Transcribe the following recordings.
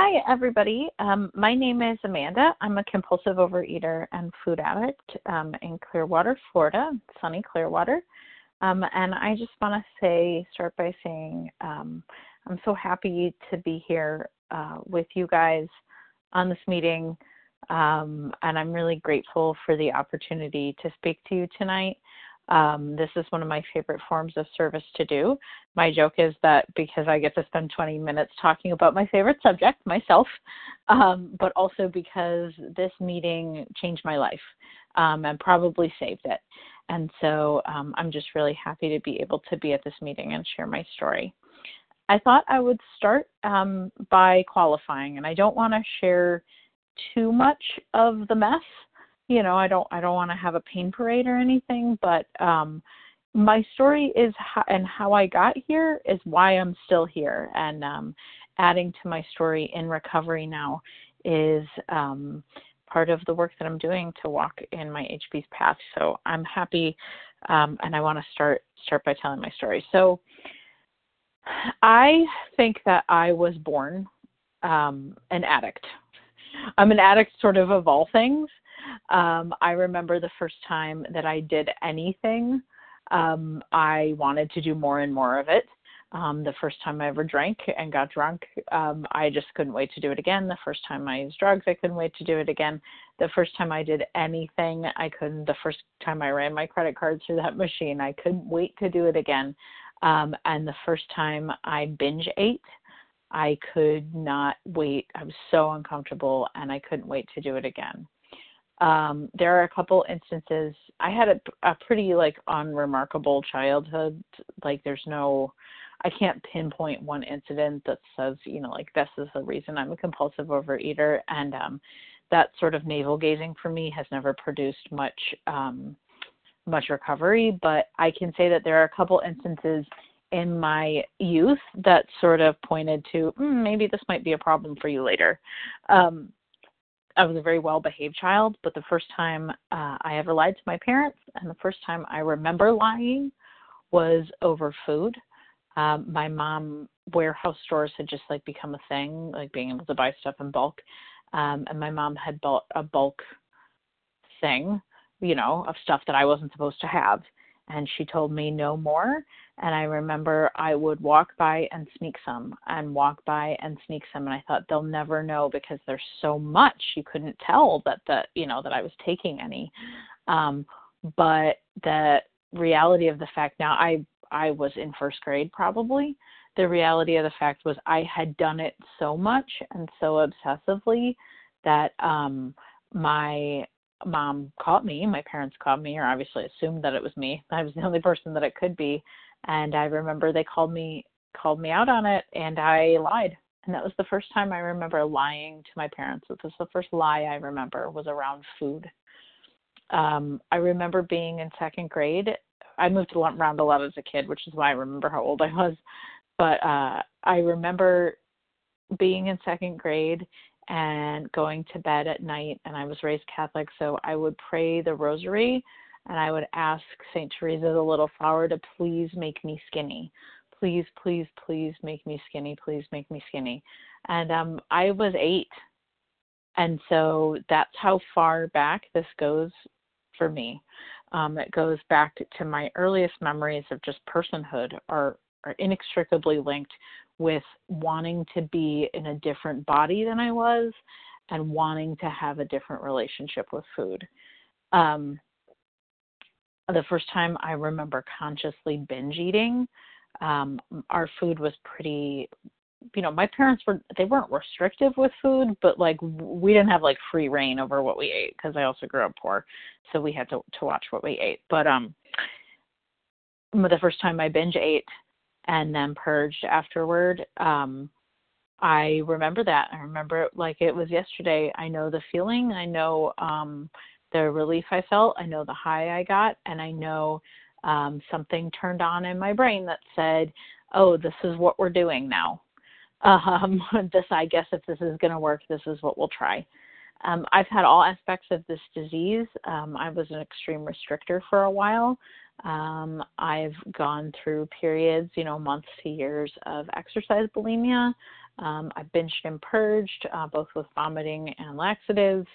Hi, everybody. Um, my name is Amanda. I'm a compulsive overeater and food addict um, in Clearwater, Florida, sunny Clearwater. Um, and I just want to say, start by saying, um, I'm so happy to be here uh, with you guys on this meeting. Um, and I'm really grateful for the opportunity to speak to you tonight. Um, this is one of my favorite forms of service to do. My joke is that because I get to spend 20 minutes talking about my favorite subject, myself, um, but also because this meeting changed my life um, and probably saved it. And so um, I'm just really happy to be able to be at this meeting and share my story. I thought I would start um, by qualifying, and I don't want to share too much of the mess you know, I don't I don't want to have a pain parade or anything, but um my story is how, and how I got here is why I'm still here and um adding to my story in recovery now is um part of the work that I'm doing to walk in my HP's path. So I'm happy um and I want to start start by telling my story. So I think that I was born um an addict. I'm an addict sort of of all things. Um, I remember the first time that I did anything, um, I wanted to do more and more of it. Um, the first time I ever drank and got drunk, um, I just couldn't wait to do it again. The first time I used drugs, I couldn't wait to do it again. The first time I did anything, I couldn't. The first time I ran my credit card through that machine, I couldn't wait to do it again. Um, and the first time I binge ate, I could not wait. I was so uncomfortable and I couldn't wait to do it again. Um, there are a couple instances. I had a, a pretty like unremarkable childhood. Like there's no, I can't pinpoint one incident that says you know like this is the reason I'm a compulsive overeater. And um, that sort of navel gazing for me has never produced much um, much recovery. But I can say that there are a couple instances in my youth that sort of pointed to mm, maybe this might be a problem for you later. Um, I was a very well behaved child, but the first time uh, I ever lied to my parents and the first time I remember lying was over food. Um, my mom warehouse stores had just like become a thing, like being able to buy stuff in bulk. Um, and my mom had bought a bulk thing, you know, of stuff that I wasn't supposed to have. And she told me no more. And I remember I would walk by and sneak some and walk by and sneak some. And I thought they'll never know because there's so much. You couldn't tell that the, you know, that I was taking any. Um, but the reality of the fact now I, I was in first grade probably. The reality of the fact was I had done it so much and so obsessively that um my mom caught me, my parents caught me, or obviously assumed that it was me. I was the only person that it could be and I remember they called me called me out on it and I lied. And that was the first time I remember lying to my parents. This was the first lie I remember was around food. Um, I remember being in second grade. I moved around a lot as a kid, which is why I remember how old I was. But uh, I remember being in second grade and going to bed at night. And I was raised Catholic, so I would pray the rosary and I would ask St. Teresa the Little Flower to please make me skinny. Please, please, please make me skinny. Please make me skinny. And um, I was eight. And so that's how far back this goes for me. Um, it goes back to my earliest memories of just personhood are, are inextricably linked with wanting to be in a different body than I was and wanting to have a different relationship with food. Um, the first time I remember consciously binge eating, um, our food was pretty you know my parents were they weren't restrictive with food but like we didn't have like free reign over what we ate because i also grew up poor so we had to to watch what we ate. But um the first time i binge ate and then purged afterward um i remember that. I remember it like it was yesterday. I know the feeling. I know um the relief I felt, I know the high I got, and I know um, something turned on in my brain that said, "Oh, this is what we're doing now." Um, this, I guess, if this is going to work, this is what we'll try. Um, I've had all aspects of this disease. Um, I was an extreme restrictor for a while. Um, I've gone through periods, you know, months to years of exercise bulimia. Um, I binged and purged, uh, both with vomiting and laxatives.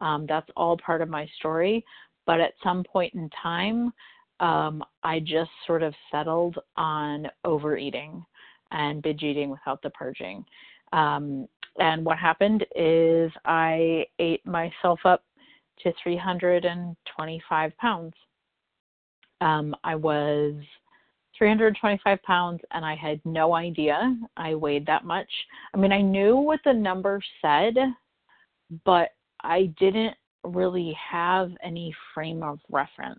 Um, that's all part of my story. But at some point in time, um, I just sort of settled on overeating and binge eating without the purging. Um, and what happened is I ate myself up to 325 pounds. Um, I was 325 pounds and I had no idea I weighed that much. I mean, I knew what the number said, but I didn't really have any frame of reference.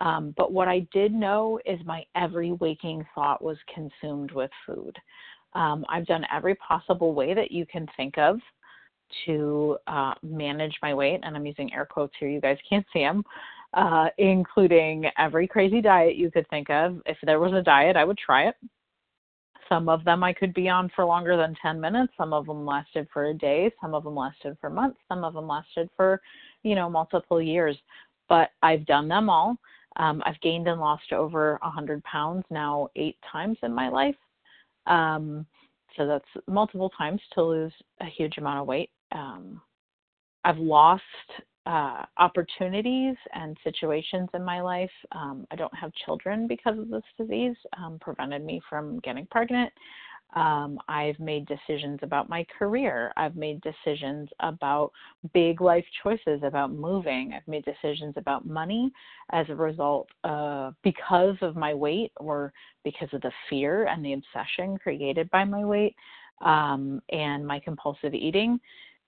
Um, but what I did know is my every waking thought was consumed with food. Um, I've done every possible way that you can think of to uh, manage my weight, and I'm using air quotes here, you guys can't see them, uh, including every crazy diet you could think of. If there was a diet, I would try it. Some of them I could be on for longer than 10 minutes. Some of them lasted for a day. Some of them lasted for months. Some of them lasted for, you know, multiple years. But I've done them all. Um, I've gained and lost over 100 pounds now eight times in my life. Um, so that's multiple times to lose a huge amount of weight. Um, I've lost uh, opportunities and situations in my life. Um, I don't have children because of this disease, um, prevented me from getting pregnant. Um, I've made decisions about my career. I've made decisions about big life choices, about moving. I've made decisions about money as a result, uh, because of my weight or because of the fear and the obsession created by my weight um, and my compulsive eating.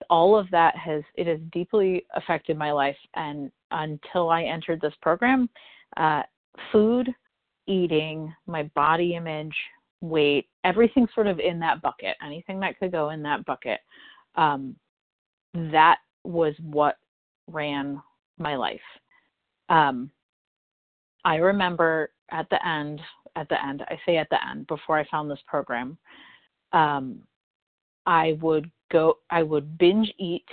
All of that has it has deeply affected my life. And until I entered this program, uh, food, eating, my body image, weight, everything sort of in that bucket, anything that could go in that bucket. Um, that was what ran my life. Um, I remember at the end, at the end, I say at the end, before I found this program, um, I would go, I would binge eat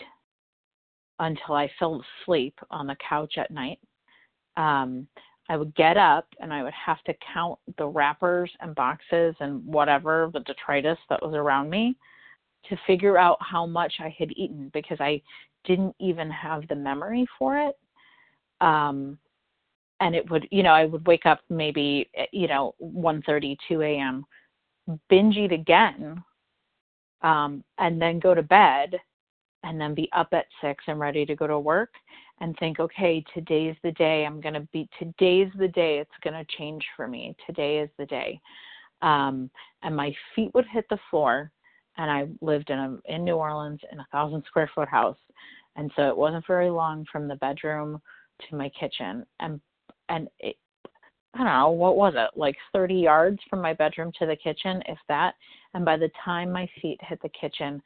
until I fell asleep on the couch at night. Um, I would get up and I would have to count the wrappers and boxes and whatever the detritus that was around me to figure out how much I had eaten because I didn't even have the memory for it. Um, and it would, you know, I would wake up maybe, you know, 1:30, 2 a.m., binge eat again, um, and then go to bed, and then be up at six and ready to go to work and think, okay, today's the day I'm going to be, today's the day it's going to change for me. Today is the day. Um, and my feet would hit the floor. And I lived in a, in New Orleans in a thousand square foot house. And so it wasn't very long from the bedroom to my kitchen. And, and it, I don't know, what was it, like 30 yards from my bedroom to the kitchen, if that. And by the time my feet hit the kitchen,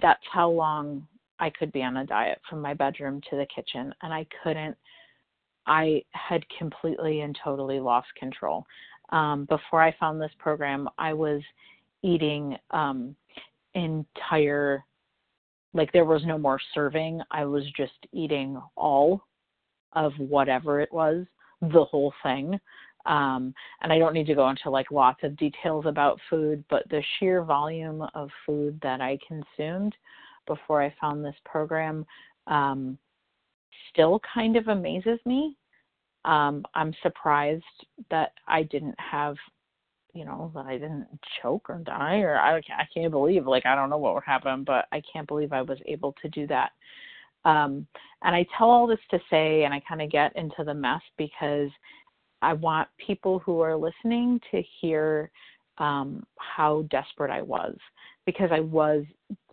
that's how long I could be on a diet from my bedroom to the kitchen, and I couldn't. I had completely and totally lost control. Um, before I found this program, I was eating um, entire, like there was no more serving. I was just eating all of whatever it was, the whole thing. Um, and I don't need to go into like lots of details about food, but the sheer volume of food that I consumed before I found this program um, still kind of amazes me. Um, I'm surprised that I didn't have, you know, that I didn't choke or die, or I, I can't believe, like, I don't know what would happen, but I can't believe I was able to do that. Um, and I tell all this to say, and I kind of get into the mess because I want people who are listening to hear um, how desperate I was because I was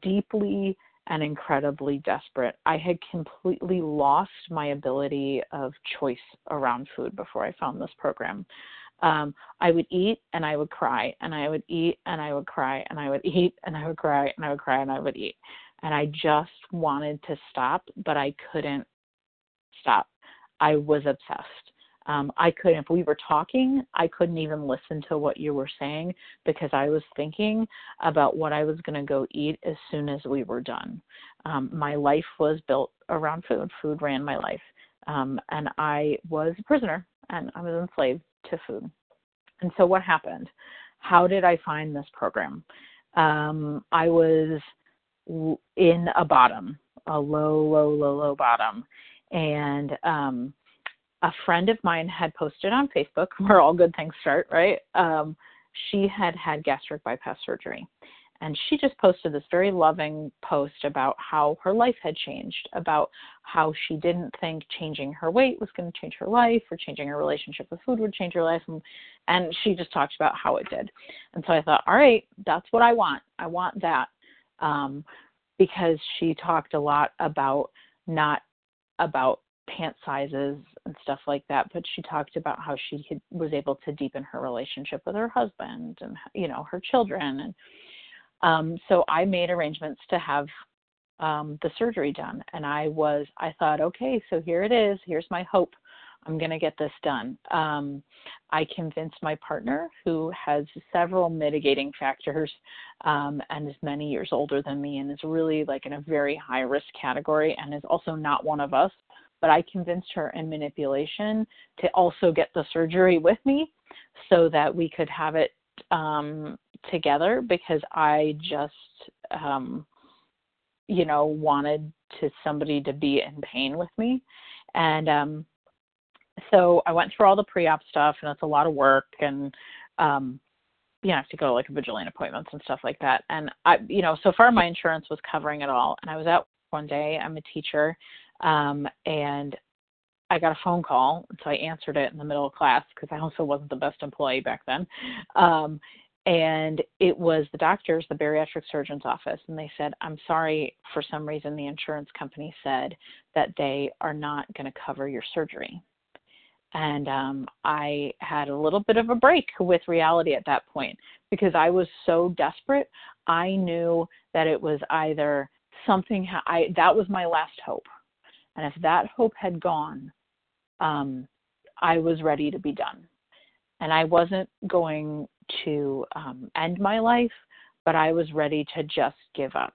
deeply and incredibly desperate. I had completely lost my ability of choice around food before I found this program. Um, I would eat and I would cry, and I would eat and I would cry, and I would eat and I would cry, and I would cry and I would eat. And I just wanted to stop, but I couldn't stop. I was obsessed um, I couldn't, if we were talking, I couldn't even listen to what you were saying because I was thinking about what I was going to go eat as soon as we were done. Um, my life was built around food, food ran my life. Um, and I was a prisoner and I was enslaved to food. And so, what happened? How did I find this program? um, I was in a bottom, a low, low, low, low bottom. And um, a friend of mine had posted on Facebook, where all good things start, right? Um, she had had gastric bypass surgery. And she just posted this very loving post about how her life had changed, about how she didn't think changing her weight was going to change her life or changing her relationship with food would change her life. And, and she just talked about how it did. And so I thought, all right, that's what I want. I want that. Um, because she talked a lot about not about pant sizes and stuff like that but she talked about how she had, was able to deepen her relationship with her husband and you know her children and um, so I made arrangements to have um, the surgery done. And I was, I thought, okay, so here it is. Here's my hope. I'm going to get this done. Um, I convinced my partner, who has several mitigating factors um, and is many years older than me and is really like in a very high risk category and is also not one of us. But I convinced her in manipulation to also get the surgery with me so that we could have it um, together because I just, um, you know, wanted to somebody to be in pain with me, and um, so I went through all the pre-op stuff, and it's a lot of work, and um, you know, I have to go to like a vigilant appointments and stuff like that. And I, you know, so far my insurance was covering it all. And I was out one day. I'm a teacher, um, and I got a phone call, so I answered it in the middle of class because I also wasn't the best employee back then. Um, and it was the doctor's, the bariatric surgeon's office, and they said, "I'm sorry, for some reason the insurance company said that they are not going to cover your surgery." And um, I had a little bit of a break with reality at that point because I was so desperate. I knew that it was either something I that was my last hope, and if that hope had gone, um, I was ready to be done. And I wasn't going to um, end my life, but I was ready to just give up.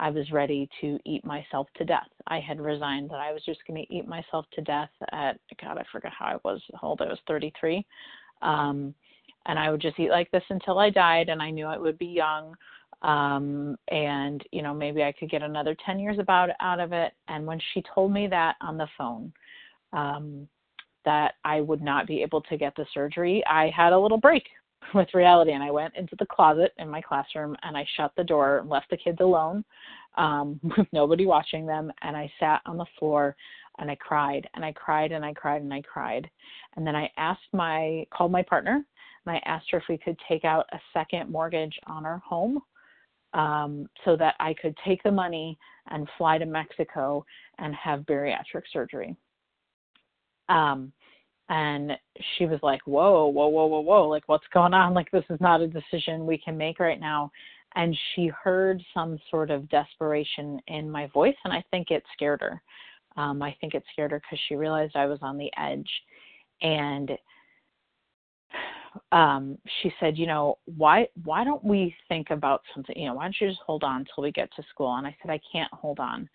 I was ready to eat myself to death. I had resigned that I was just going to eat myself to death at, God, I forget how I was, old I was, 33. Um, and I would just eat like this until I died, and I knew I would be young. Um, and, you know, maybe I could get another 10 years about out of it. And when she told me that on the phone, um, that I would not be able to get the surgery, I had a little break with reality and I went into the closet in my classroom and I shut the door and left the kids alone um, with nobody watching them. And I sat on the floor and I cried and I cried and I cried and I cried. And then I asked my, called my partner and I asked her if we could take out a second mortgage on our home um, so that I could take the money and fly to Mexico and have bariatric surgery. Um, and she was like, whoa, whoa, whoa, whoa, whoa, like what's going on? Like this is not a decision we can make right now. And she heard some sort of desperation in my voice, and I think it scared her. Um, I think it scared her because she realized I was on the edge. And um, she said, you know, why why don't we think about something? You know, why don't you just hold on till we get to school? And I said, I can't hold on.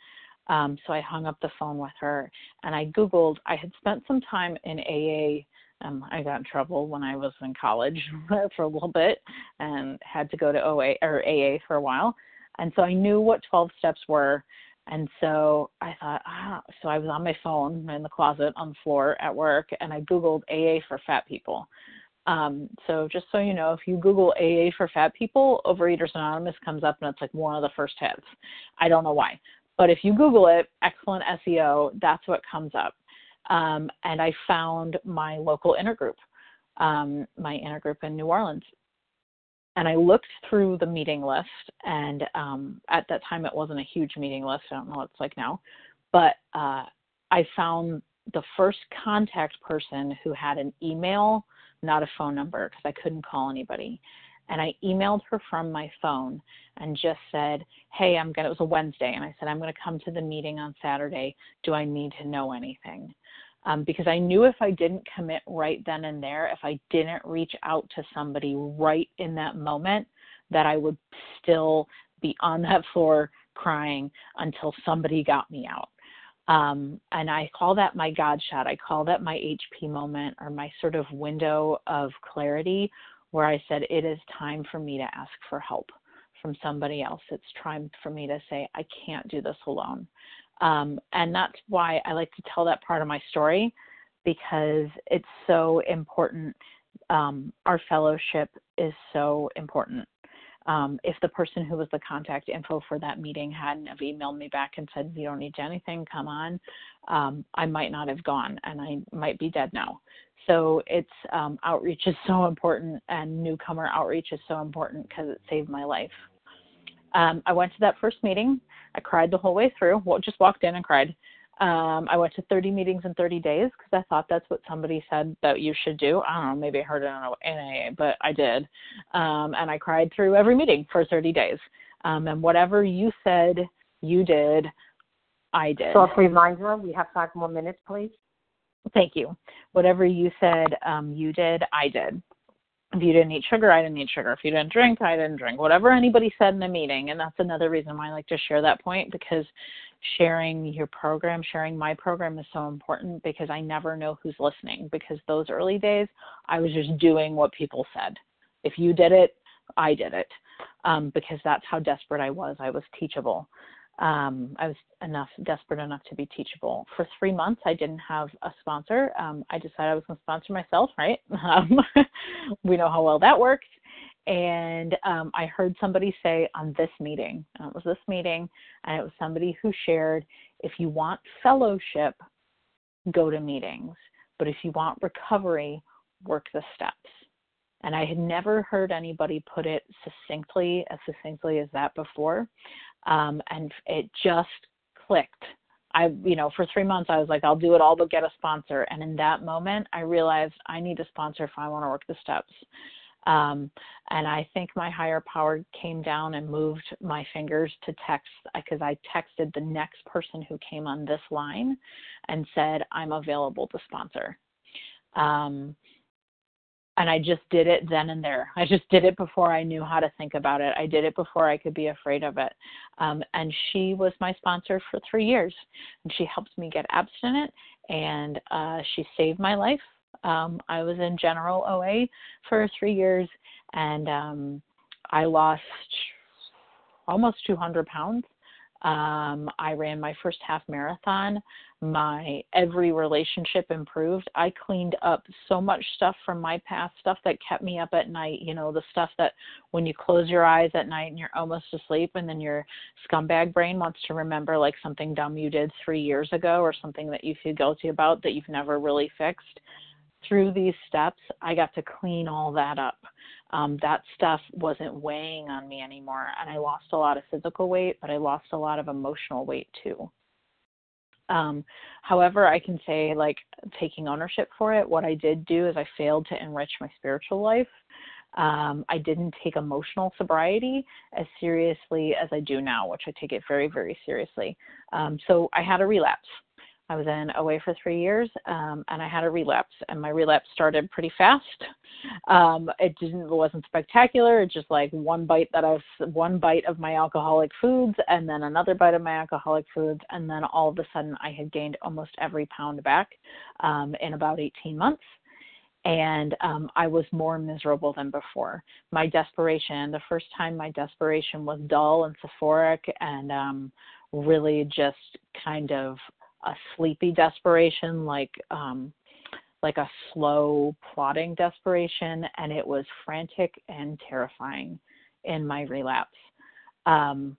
Um, so I hung up the phone with her and I Googled, I had spent some time in AA. Um, I got in trouble when I was in college for a little bit and had to go to OA or AA for a while. And so I knew what 12 steps were. And so I thought, ah, so I was on my phone in the closet on the floor at work and I Googled AA for fat people. Um, so just so you know, if you Google AA for fat people, Overeaters Anonymous comes up and it's like one of the first hits. I don't know why, but if you Google it, excellent SEO, that's what comes up. Um, and I found my local intergroup, um, my intergroup in New Orleans. And I looked through the meeting list, and um, at that time it wasn't a huge meeting list. I don't know what it's like now, but uh, I found the first contact person who had an email, not a phone number, because I couldn't call anybody and I emailed her from my phone and just said, "Hey, I'm gonna." It was a Wednesday, and I said, "I'm gonna come to the meeting on Saturday. Do I need to know anything?" Um, because I knew if I didn't commit right then and there, if I didn't reach out to somebody right in that moment, that I would still be on that floor crying until somebody got me out. Um, and I call that my God shot. I call that my HP moment or my sort of window of clarity where I said, It is time for me to ask for help from somebody else. It's time for me to say, I can't do this alone. Um, and that's why I like to tell that part of my story because it's so important. Um, our fellowship is so important. Um, if the person who was the contact info for that meeting hadn't have emailed me back and said, you don't need anything, come on, um, I might not have gone and I might be dead now. So it's um, outreach is so important and newcomer outreach is so important because it saved my life. Um, I went to that first meeting. I cried the whole way through. Well, just walked in and cried. Um, I went to 30 meetings in 30 days because I thought that's what somebody said that you should do. I don't know, maybe I heard it on AA, but I did. Um, and I cried through every meeting for 30 days. Um, and whatever you said you did, I did. So, a reminder, we have five more minutes, please. Thank you. Whatever you said um, you did, I did. If you didn't eat sugar, I didn't eat sugar. If you didn't drink, I didn't drink. Whatever anybody said in a meeting. And that's another reason why I like to share that point because sharing your program, sharing my program is so important because I never know who's listening. Because those early days, I was just doing what people said. If you did it, I did it. Um, because that's how desperate I was. I was teachable um, I was enough desperate enough to be teachable. For three months, I didn't have a sponsor. Um, I decided I was going to sponsor myself, right? Um, we know how well that works. And um, I heard somebody say on this meeting, and it was this meeting, and it was somebody who shared if you want fellowship, go to meetings. But if you want recovery, work the steps. And I had never heard anybody put it succinctly, as succinctly as that before um, and it just clicked. I, you know, for three months I was like, I'll do it all but get a sponsor. And in that moment, I realized I need a sponsor if I want to work the steps. Um, and I think my higher power came down and moved my fingers to text because I texted the next person who came on this line and said, I'm available to sponsor. Um, and I just did it then and there. I just did it before I knew how to think about it. I did it before I could be afraid of it. Um, and she was my sponsor for three years, and she helped me get abstinent, and uh, she saved my life. Um, I was in general OA for three years, and um, I lost almost 200 pounds. Um, I ran my first half marathon. My every relationship improved. I cleaned up so much stuff from my past, stuff that kept me up at night. You know, the stuff that when you close your eyes at night and you're almost asleep, and then your scumbag brain wants to remember like something dumb you did three years ago or something that you feel guilty about that you've never really fixed. Through these steps, I got to clean all that up um, that stuff wasn't weighing on me anymore. And I lost a lot of physical weight, but I lost a lot of emotional weight too. Um, however, I can say, like, taking ownership for it, what I did do is I failed to enrich my spiritual life. Um, I didn't take emotional sobriety as seriously as I do now, which I take it very, very seriously. Um, so I had a relapse. I was in OA for three years, um, and I had a relapse, and my relapse started pretty fast. Um, it didn't, it wasn't spectacular. It's just like one bite that I was, one bite of my alcoholic foods, and then another bite of my alcoholic foods, and then all of a sudden I had gained almost every pound back um, in about 18 months and um, I was more miserable than before. My desperation, the first time my desperation was dull and sephoric and um, really just kind of a sleepy desperation, like um, like a slow plodding desperation, and it was frantic and terrifying in my relapse. Um,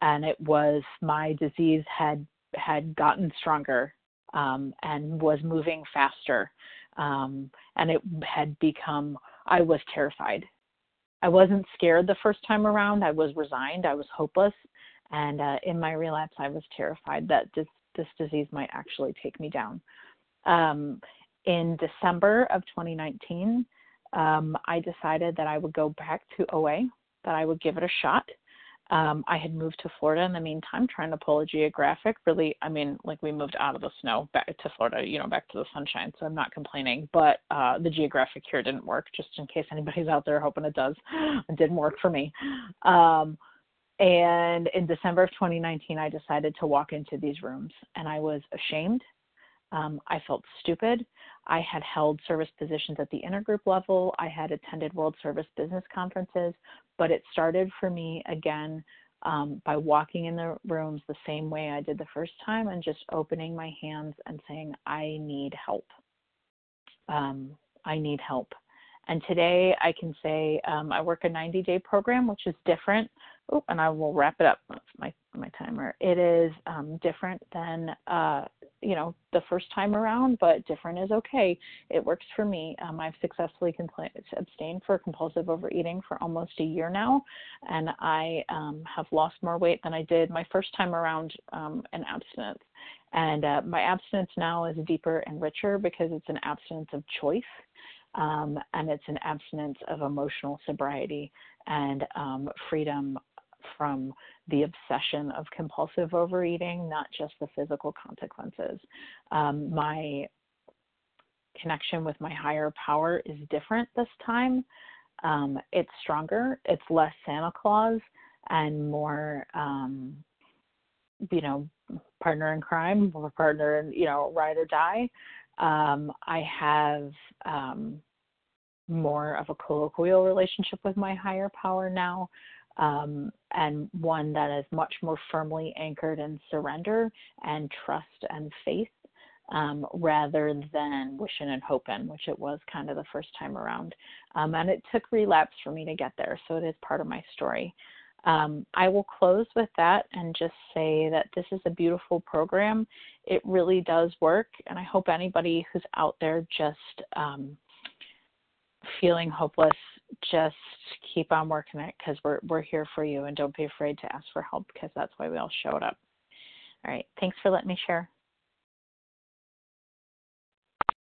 and it was my disease had had gotten stronger um, and was moving faster, um, and it had become. I was terrified. I wasn't scared the first time around. I was resigned. I was hopeless. And uh, in my relapse, I was terrified that this this disease might actually take me down. Um, in December of 2019, um, I decided that I would go back to OA, that I would give it a shot. Um, I had moved to Florida in the meantime, trying to pull a geographic. Really, I mean, like we moved out of the snow back to Florida, you know, back to the sunshine. So I'm not complaining, but uh, the geographic here didn't work. Just in case anybody's out there hoping it does, it didn't work for me. Um, and in December of 2019, I decided to walk into these rooms, and I was ashamed. Um, I felt stupid. I had held service positions at the intergroup level. I had attended World Service Business Conferences, but it started for me again um, by walking in the rooms the same way I did the first time and just opening my hands and saying, I need help. Um, I need help. And today I can say um, I work a 90 day program, which is different. Oh, and I will wrap it up. That's my my timer. It is um, different than uh, you know the first time around, but different is okay. It works for me. Um, I've successfully compl- abstained for compulsive overeating for almost a year now, and I um, have lost more weight than I did my first time around um, in abstinence. And uh, my abstinence now is deeper and richer because it's an abstinence of choice um, and it's an abstinence of emotional sobriety and um, freedom from the obsession of compulsive overeating, not just the physical consequences. Um, my connection with my higher power is different this time. Um, it's stronger, it's less Santa Claus, and more, um, you know, partner in crime or partner in, you know, ride or die. Um, I have um, more of a colloquial relationship with my higher power now, um, and one that is much more firmly anchored in surrender and trust and faith. Um, rather than wishing and hoping, which it was kind of the first time around. Um, and it took relapse for me to get there, so it is part of my story. Um, I will close with that and just say that this is a beautiful program. It really does work, and I hope anybody who's out there just um, feeling hopeless, just keep on working it because we're we're here for you, and don't be afraid to ask for help because that's why we all showed up. All right, thanks for letting me share.